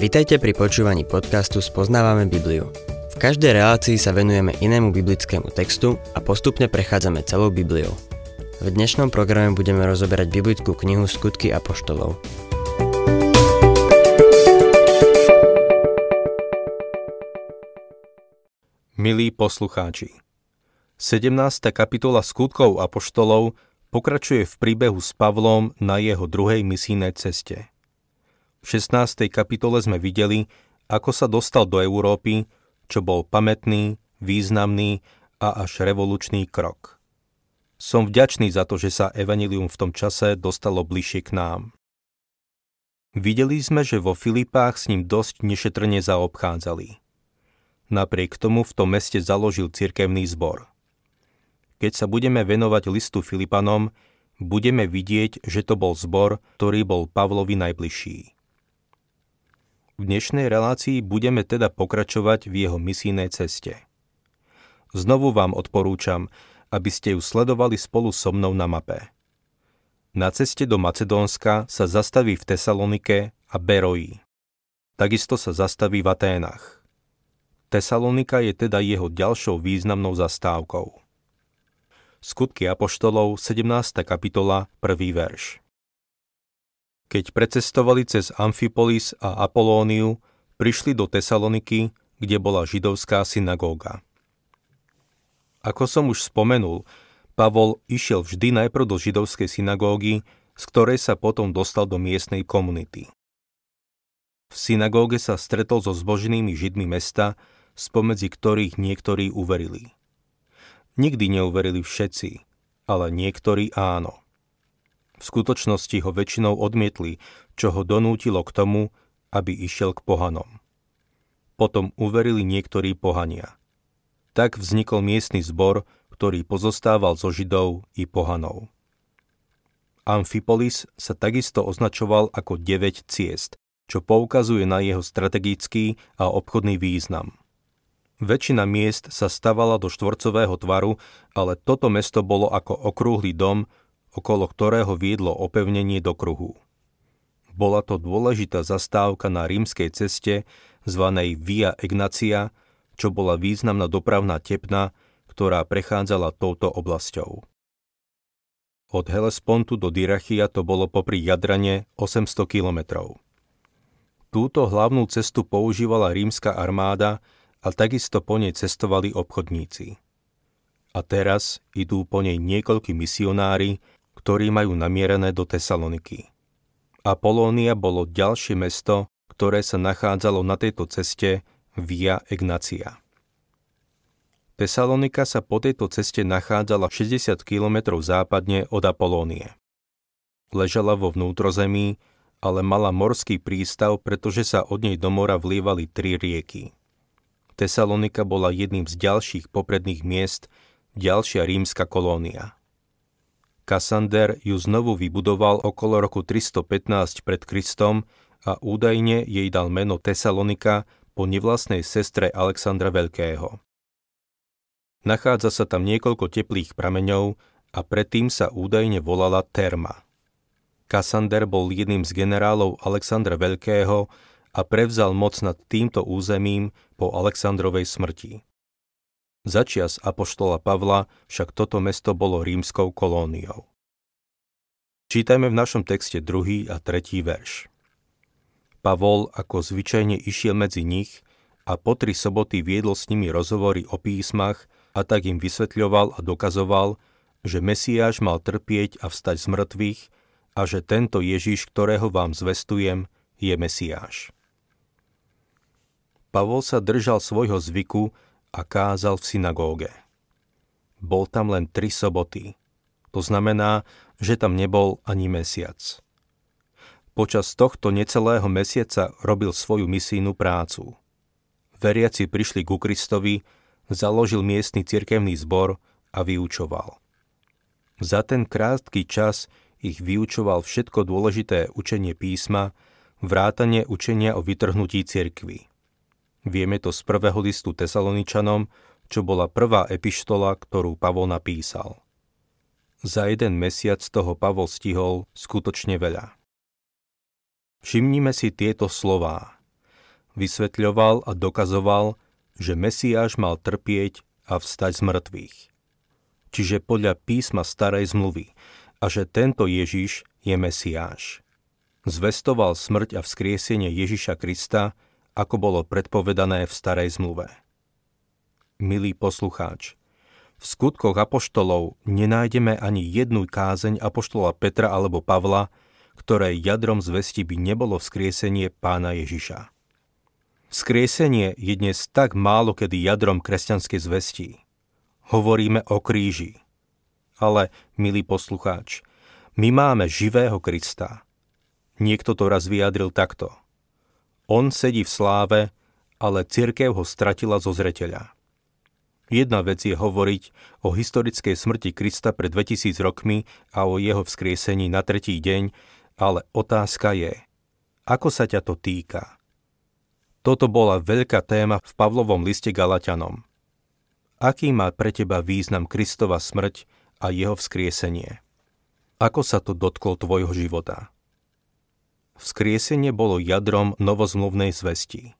Vitajte pri počúvaní podcastu Spoznávame Bibliu. V každej relácii sa venujeme inému biblickému textu a postupne prechádzame celou Bibliou. V dnešnom programe budeme rozoberať biblickú knihu Skutky apoštolov. Milí poslucháči, 17. kapitola skutkov apoštolov pokračuje v príbehu s Pavlom na jeho druhej misijnej ceste. V 16. kapitole sme videli, ako sa dostal do Európy, čo bol pamätný, významný a až revolučný krok. Som vďačný za to, že sa evanilium v tom čase dostalo bližšie k nám. Videli sme, že vo Filipách s ním dosť nešetrne zaobchádzali. Napriek tomu v tom meste založil cirkevný zbor. Keď sa budeme venovať listu Filipanom, budeme vidieť, že to bol zbor, ktorý bol Pavlovi najbližší. V dnešnej relácii budeme teda pokračovať v jeho misijnej ceste. Znovu vám odporúčam, aby ste ju sledovali spolu so mnou na mape. Na ceste do Macedónska sa zastaví v Tesalonike a Beroji. Takisto sa zastaví v Aténach. Tesalonika je teda jeho ďalšou významnou zastávkou. Skutky Apoštolov, 17. kapitola, 1. verš. Keď precestovali cez Amfipolis a Apolóniu, prišli do Tesaloniky, kde bola židovská synagóga. Ako som už spomenul, Pavol išiel vždy najprv do židovskej synagógy, z ktorej sa potom dostal do miestnej komunity. V synagóge sa stretol so zboženými židmi mesta, spomedzi ktorých niektorí uverili. Nikdy neuverili všetci, ale niektorí áno. V skutočnosti ho väčšinou odmietli, čo ho donútilo k tomu, aby išiel k pohanom. Potom uverili niektorí pohania. Tak vznikol miestny zbor, ktorý pozostával zo Židov i pohanov. Amfipolis sa takisto označoval ako 9 ciest, čo poukazuje na jeho strategický a obchodný význam. Väčšina miest sa stavala do štvorcového tvaru, ale toto mesto bolo ako okrúhly dom, okolo ktorého viedlo opevnenie do kruhu. Bola to dôležitá zastávka na rímskej ceste, zvanej Via Ignacia, čo bola významná dopravná tepna, ktorá prechádzala touto oblasťou. Od Helespontu do Dirachia to bolo popri Jadrane 800 kilometrov. Túto hlavnú cestu používala rímska armáda, a takisto po nej cestovali obchodníci. A teraz idú po nej niekoľkí misionári, ktorí majú namierené do Tesaloniky. Apolónia bolo ďalšie mesto, ktoré sa nachádzalo na tejto ceste Via Ignacia. Tesalonika sa po tejto ceste nachádzala 60 km západne od Apolónie. Ležala vo vnútrozemí, ale mala morský prístav, pretože sa od nej do mora vlievali tri rieky. Tesalonika bola jedným z ďalších popredných miest, ďalšia rímska kolónia. Kasander ju znovu vybudoval okolo roku 315 pred Kristom a údajne jej dal meno Tesalonika po nevlastnej sestre Alexandra Veľkého. Nachádza sa tam niekoľko teplých prameňov a predtým sa údajne volala Terma. Kasander bol jedným z generálov Alexandra Veľkého a prevzal moc nad týmto územím po Aleksandrovej smrti. Začias apoštola Pavla však toto mesto bolo rímskou kolóniou. Čítajme v našom texte druhý a tretí verš. Pavol ako zvyčajne išiel medzi nich a po tri soboty viedol s nimi rozhovory o písmach a tak im vysvetľoval a dokazoval, že Mesiáš mal trpieť a vstať z mŕtvych a že tento Ježiš, ktorého vám zvestujem, je Mesiáš. Pavol sa držal svojho zvyku a kázal v synagóge. Bol tam len tri soboty. To znamená, že tam nebol ani mesiac. Počas tohto necelého mesiaca robil svoju misijnú prácu. Veriaci prišli ku Kristovi, založil miestny cirkevný zbor a vyučoval. Za ten krátky čas ich vyučoval všetko dôležité učenie písma, vrátanie učenia o vytrhnutí cirkvy. Vieme to z prvého listu Tesaloničanom, čo bola prvá epištola, ktorú Pavol napísal. Za jeden mesiac toho Pavol stihol skutočne veľa. Všimnime si tieto slová. vysvetľoval a dokazoval, že Mesiáš mal trpieť a vstať z mŕtvych. Čiže podľa písma starej zmluvy a že tento Ježiš je Mesiáš. Zvestoval smrť a vzkriesenie Ježiša Krista, ako bolo predpovedané v starej zmluve. Milý poslucháč, v skutkoch apoštolov nenájdeme ani jednu kázeň apoštola Petra alebo Pavla, ktoré jadrom zvesti by nebolo vzkriesenie pána Ježiša. Vzkriesenie je dnes tak málo kedy jadrom kresťanskej zvesti. Hovoríme o kríži. Ale, milý poslucháč, my máme živého Krista. Niekto to raz vyjadril takto. On sedí v sláve, ale cirkev ho stratila zo zreteľa. Jedna vec je hovoriť o historickej smrti Krista pred 2000 rokmi a o jeho vzkriesení na tretí deň, ale otázka je, ako sa ťa to týka? Toto bola veľká téma v Pavlovom liste Galatianom. Aký má pre teba význam Kristova smrť a jeho vzkriesenie? Ako sa to dotklo tvojho života? Vzkriesenie bolo jadrom novozmluvnej zvesti.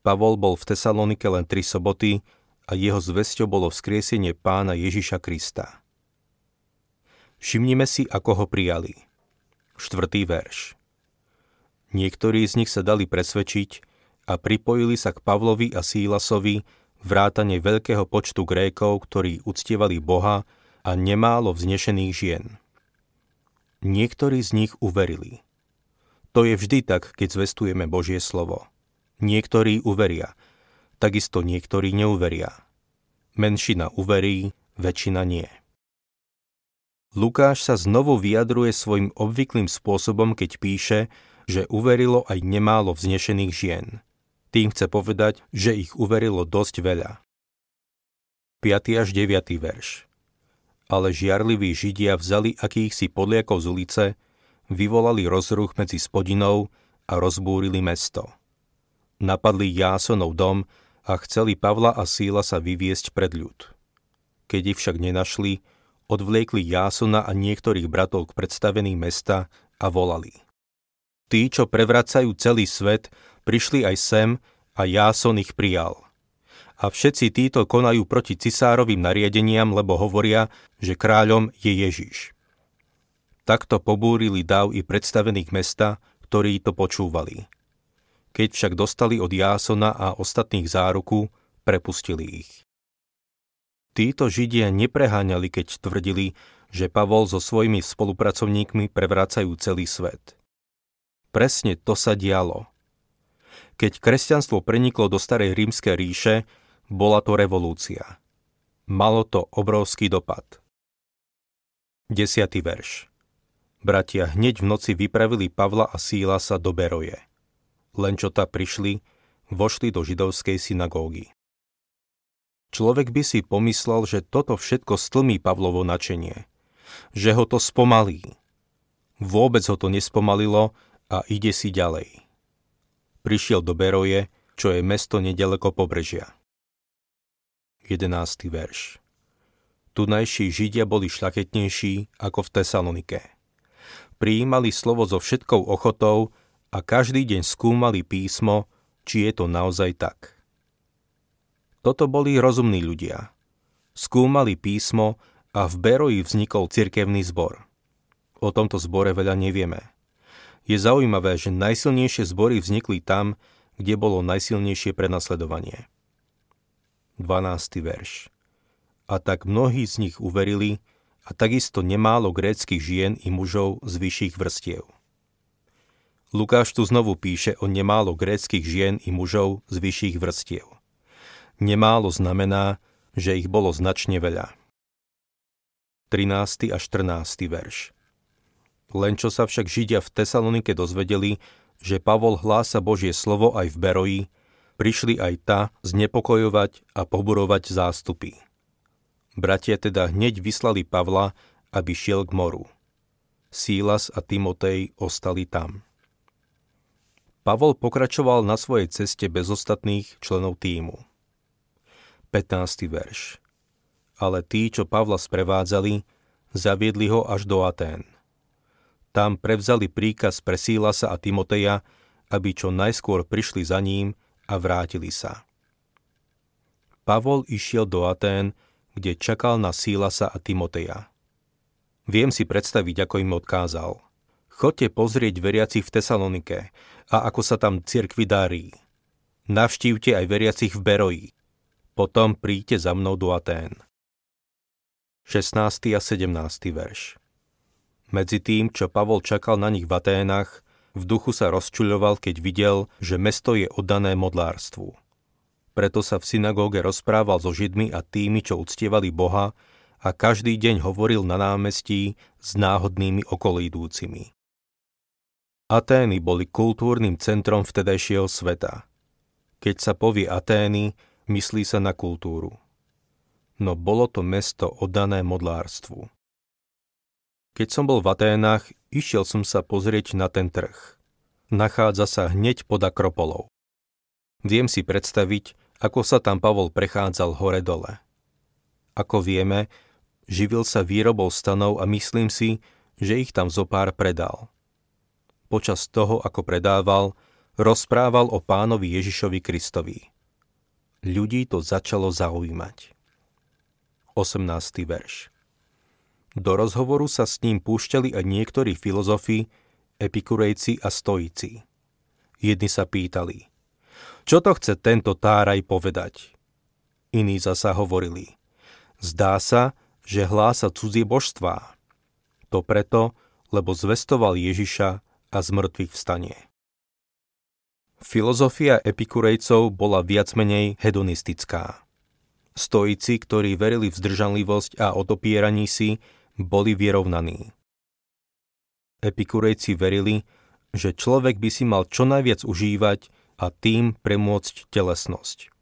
Pavol bol v Tesalonike len tri soboty a jeho zvesťou bolo vzkriesenie pána Ježiša Krista. Všimnime si, ako ho prijali. Štvrtý verš. Niektorí z nich sa dali presvedčiť, a pripojili sa k Pavlovi a Sílasovi vrátane veľkého počtu Grékov, ktorí uctievali Boha a nemálo vznešených žien. Niektorí z nich uverili. To je vždy tak, keď zvestujeme Božie slovo. Niektorí uveria, takisto niektorí neuveria. Menšina uverí, väčšina nie. Lukáš sa znovu vyjadruje svojim obvyklým spôsobom, keď píše, že uverilo aj nemálo vznešených žien – tým chce povedať, že ich uverilo dosť veľa. 5. až 9. verš Ale žiarliví Židia vzali akýchsi podliakov z ulice, vyvolali rozruch medzi spodinou a rozbúrili mesto. Napadli Jásonov dom a chceli Pavla a Síla sa vyviesť pred ľud. Keď ich však nenašli, odvliekli Jásona a niektorých bratov k predstavených mesta a volali. Tí, čo prevracajú celý svet, prišli aj sem a Jáson ich prijal. A všetci títo konajú proti cisárovým nariadeniam, lebo hovoria, že kráľom je Ježiš. Takto pobúrili dáv i predstavených mesta, ktorí to počúvali. Keď však dostali od Jásona a ostatných záruku, prepustili ich. Títo Židia nepreháňali, keď tvrdili, že Pavol so svojimi spolupracovníkmi prevracajú celý svet. Presne to sa dialo – keď kresťanstvo preniklo do starej rímskej ríše, bola to revolúcia. Malo to obrovský dopad. 10. verš Bratia hneď v noci vypravili Pavla a Síla sa do Beroje. Len čo ta prišli, vošli do židovskej synagógy. Človek by si pomyslel, že toto všetko stlmí Pavlovo načenie, že ho to spomalí. Vôbec ho to nespomalilo a ide si ďalej prišiel do Beroje, čo je mesto nedaleko pobrežia. 11. verš Tunajší Židia boli šľachetnejší ako v Tesalonike. Prijímali slovo so všetkou ochotou a každý deň skúmali písmo, či je to naozaj tak. Toto boli rozumní ľudia. Skúmali písmo a v Beroji vznikol cirkevný zbor. O tomto zbore veľa nevieme – je zaujímavé, že najsilnejšie zbory vznikli tam, kde bolo najsilnejšie prenasledovanie. 12. verš A tak mnohí z nich uverili, a takisto nemálo gréckých žien i mužov z vyšších vrstiev. Lukáš tu znovu píše o nemálo gréckých žien i mužov z vyšších vrstiev. Nemálo znamená, že ich bolo značne veľa. 13. a 14. verš len čo sa však Židia v Tesalonike dozvedeli, že Pavol hlása Božie slovo aj v Beroji, prišli aj ta znepokojovať a poburovať zástupy. Bratia teda hneď vyslali Pavla, aby šiel k moru. Sílas a Timotej ostali tam. Pavol pokračoval na svojej ceste bez ostatných členov týmu. 15. verš Ale tí, čo Pavla sprevádzali, zaviedli ho až do Atén – tam prevzali príkaz pre Sílasa a Timoteja, aby čo najskôr prišli za ním a vrátili sa. Pavol išiel do Atén, kde čakal na Sílasa a Timoteja. Viem si predstaviť, ako im odkázal. Chodte pozrieť veriacich v Tesalonike a ako sa tam cirkvi darí. Navštívte aj veriacich v Beroji. Potom príďte za mnou do Atén. 16. a 17. verš Medzi tým, čo Pavol čakal na nich v Aténach, v duchu sa rozčuľoval, keď videl, že mesto je oddané modlárstvu. Preto sa v synagóge rozprával so Židmi a tými, čo uctievali Boha a každý deň hovoril na námestí s náhodnými okolídúcimi. Atény boli kultúrnym centrom vtedajšieho sveta. Keď sa povie Atény, myslí sa na kultúru. No bolo to mesto oddané modlárstvu. Keď som bol v Aténach, išiel som sa pozrieť na ten trh. Nachádza sa hneď pod Akropolou. Viem si predstaviť, ako sa tam Pavol prechádzal hore-dole. Ako vieme, živil sa výrobou stanov a myslím si, že ich tam zopár predal. Počas toho, ako predával, rozprával o pánovi Ježišovi Kristovi. Ľudí to začalo zaujímať. 18. verš do rozhovoru sa s ním púšťali aj niektorí filozofi, epikurejci a stoici. Jedni sa pýtali, čo to chce tento táraj povedať? Iní zasa hovorili, zdá sa, že hlása cudzie božstvá. To preto, lebo zvestoval Ježiša a z mŕtvych vstanie. Filozofia epikurejcov bola viac menej hedonistická. Stoici, ktorí verili v zdržanlivosť a odopieraní si, boli vyrovnaní. Epikurejci verili, že človek by si mal čo najviac užívať a tým premôcť telesnosť.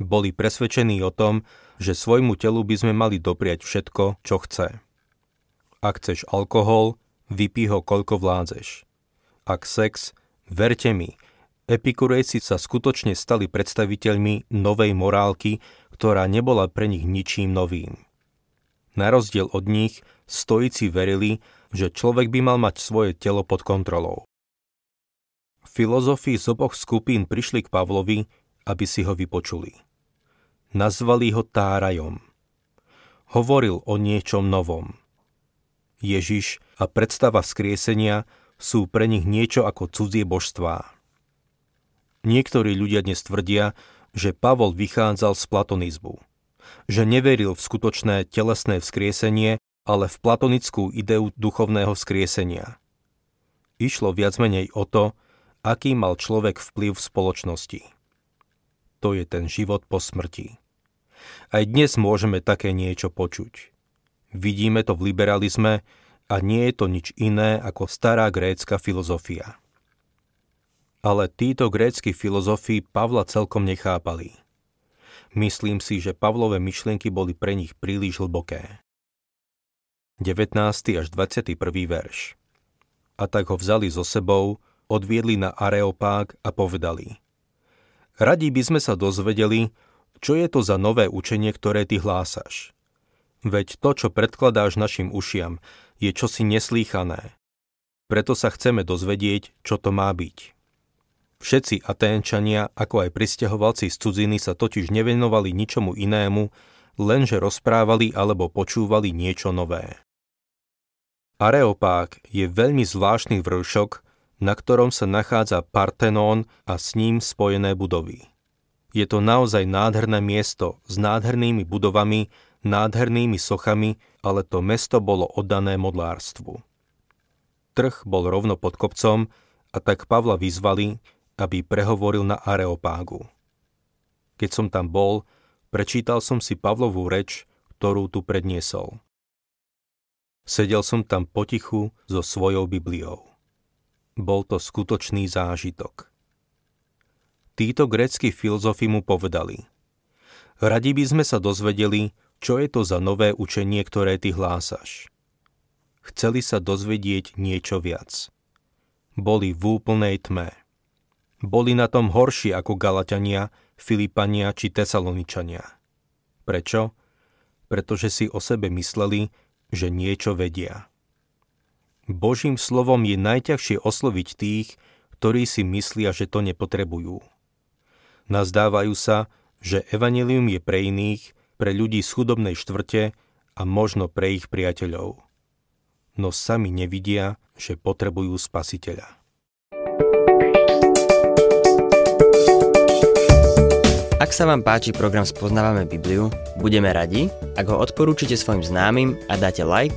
Boli presvedčení o tom, že svojmu telu by sme mali dopriať všetko, čo chce. Ak chceš alkohol, vypí ho koľko vládzeš. Ak sex, verte mi, epikurejci sa skutočne stali predstaviteľmi novej morálky, ktorá nebola pre nich ničím novým. Na rozdiel od nich, stoici verili, že človek by mal mať svoje telo pod kontrolou. Filozofi z oboch skupín prišli k Pavlovi, aby si ho vypočuli. Nazvali ho Tárajom. Hovoril o niečom novom. Ježiš a predstava vzkriesenia sú pre nich niečo ako cudzie božstvá. Niektorí ľudia dnes tvrdia, že Pavol vychádzal z platonizmu že neveril v skutočné telesné vzkriesenie, ale v platonickú ideu duchovného vzkriesenia. Išlo viac menej o to, aký mal človek vplyv v spoločnosti. To je ten život po smrti. Aj dnes môžeme také niečo počuť. Vidíme to v liberalizme a nie je to nič iné ako stará grécka filozofia. Ale títo grécky filozofi Pavla celkom nechápali. Myslím si, že Pavlové myšlienky boli pre nich príliš hlboké. 19. až 21. verš A tak ho vzali so sebou, odviedli na Areopág a povedali Radi by sme sa dozvedeli, čo je to za nové učenie, ktoré ty hlásaš. Veď to, čo predkladáš našim ušiam, je čosi neslýchané. Preto sa chceme dozvedieť, čo to má byť. Všetci Aténčania, ako aj pristahovalci z cudziny sa totiž nevenovali ničomu inému, lenže rozprávali alebo počúvali niečo nové. Areopák je veľmi zvláštny vršok, na ktorom sa nachádza Partenón a s ním spojené budovy. Je to naozaj nádherné miesto s nádhernými budovami, nádhernými sochami, ale to mesto bolo oddané modlárstvu. Trh bol rovno pod kopcom a tak Pavla vyzvali, aby prehovoril na Areopágu. Keď som tam bol, prečítal som si Pavlovú reč, ktorú tu predniesol. Sedel som tam potichu so svojou Bibliou. Bol to skutočný zážitok. Títo grécky filozofi mu povedali Radi by sme sa dozvedeli, čo je to za nové učenie, ktoré ty hlásaš. Chceli sa dozvedieť niečo viac. Boli v úplnej tme. Boli na tom horší ako Galatania, Filipania či Tesaloničania. Prečo? Pretože si o sebe mysleli, že niečo vedia. Božím slovom je najťažšie osloviť tých, ktorí si myslia, že to nepotrebujú. Nazdávajú sa, že evanelium je pre iných, pre ľudí z chudobnej štvrte a možno pre ich priateľov. No sami nevidia, že potrebujú spasiteľa. Ak sa vám páči program Spoznávame Bibliu, budeme radi, ak ho odporúčite svojim známym a dáte like,